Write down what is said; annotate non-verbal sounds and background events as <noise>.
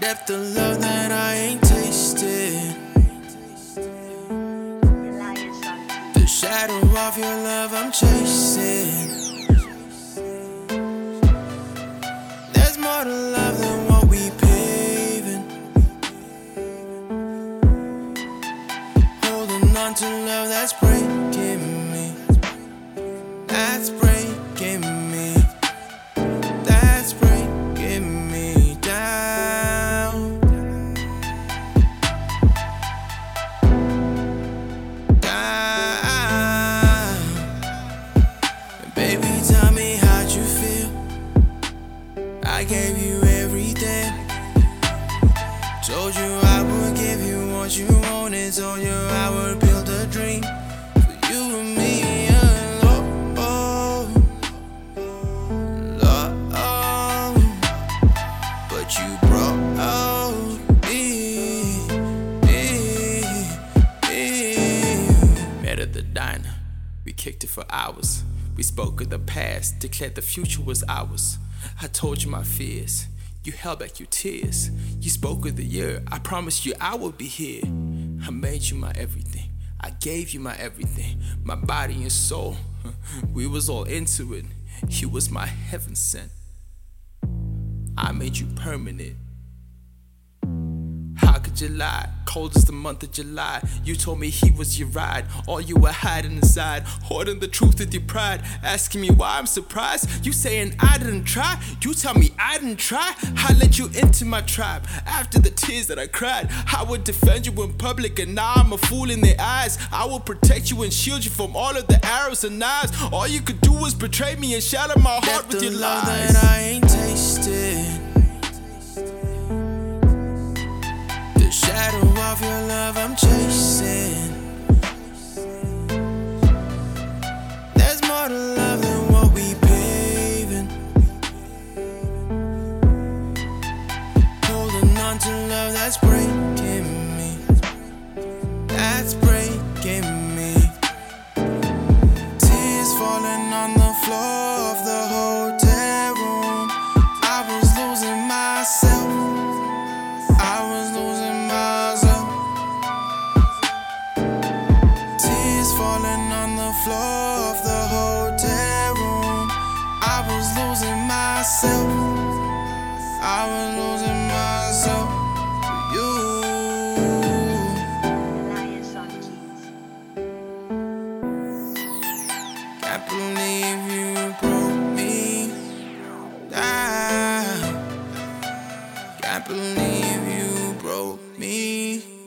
Depth of love that I ain't tasted. The shadow of your love I'm chasing. There's more to love than what we paving. Holding on to love that's breaking me. That's breaking Baby, kicked it for hours. We spoke of the past, declared the future was ours. I told you my fears, you held back your tears. You spoke of the year, I promised you I would be here. I made you my everything, I gave you my everything, my body and soul. <laughs> We was all into it, you was my heaven sent. I made you permanent. You lie? Cold as the month of July. You told me he was your ride. All you were hiding inside. Hoarding the truth with your pride. Asking me why I'm surprised. You saying I didn't try. You tell me I didn't try. I let you into my tribe. After the tears that I cried, I would defend you in public. And now I'm a fool in their eyes. I will protect you and shield you from all of the arrows and knives. All you could do was betray me and shatter my heart with your lies. Floor of the hotel room. I was losing myself. I was losing myself for you. Can't believe you broke me down. Can't believe you broke me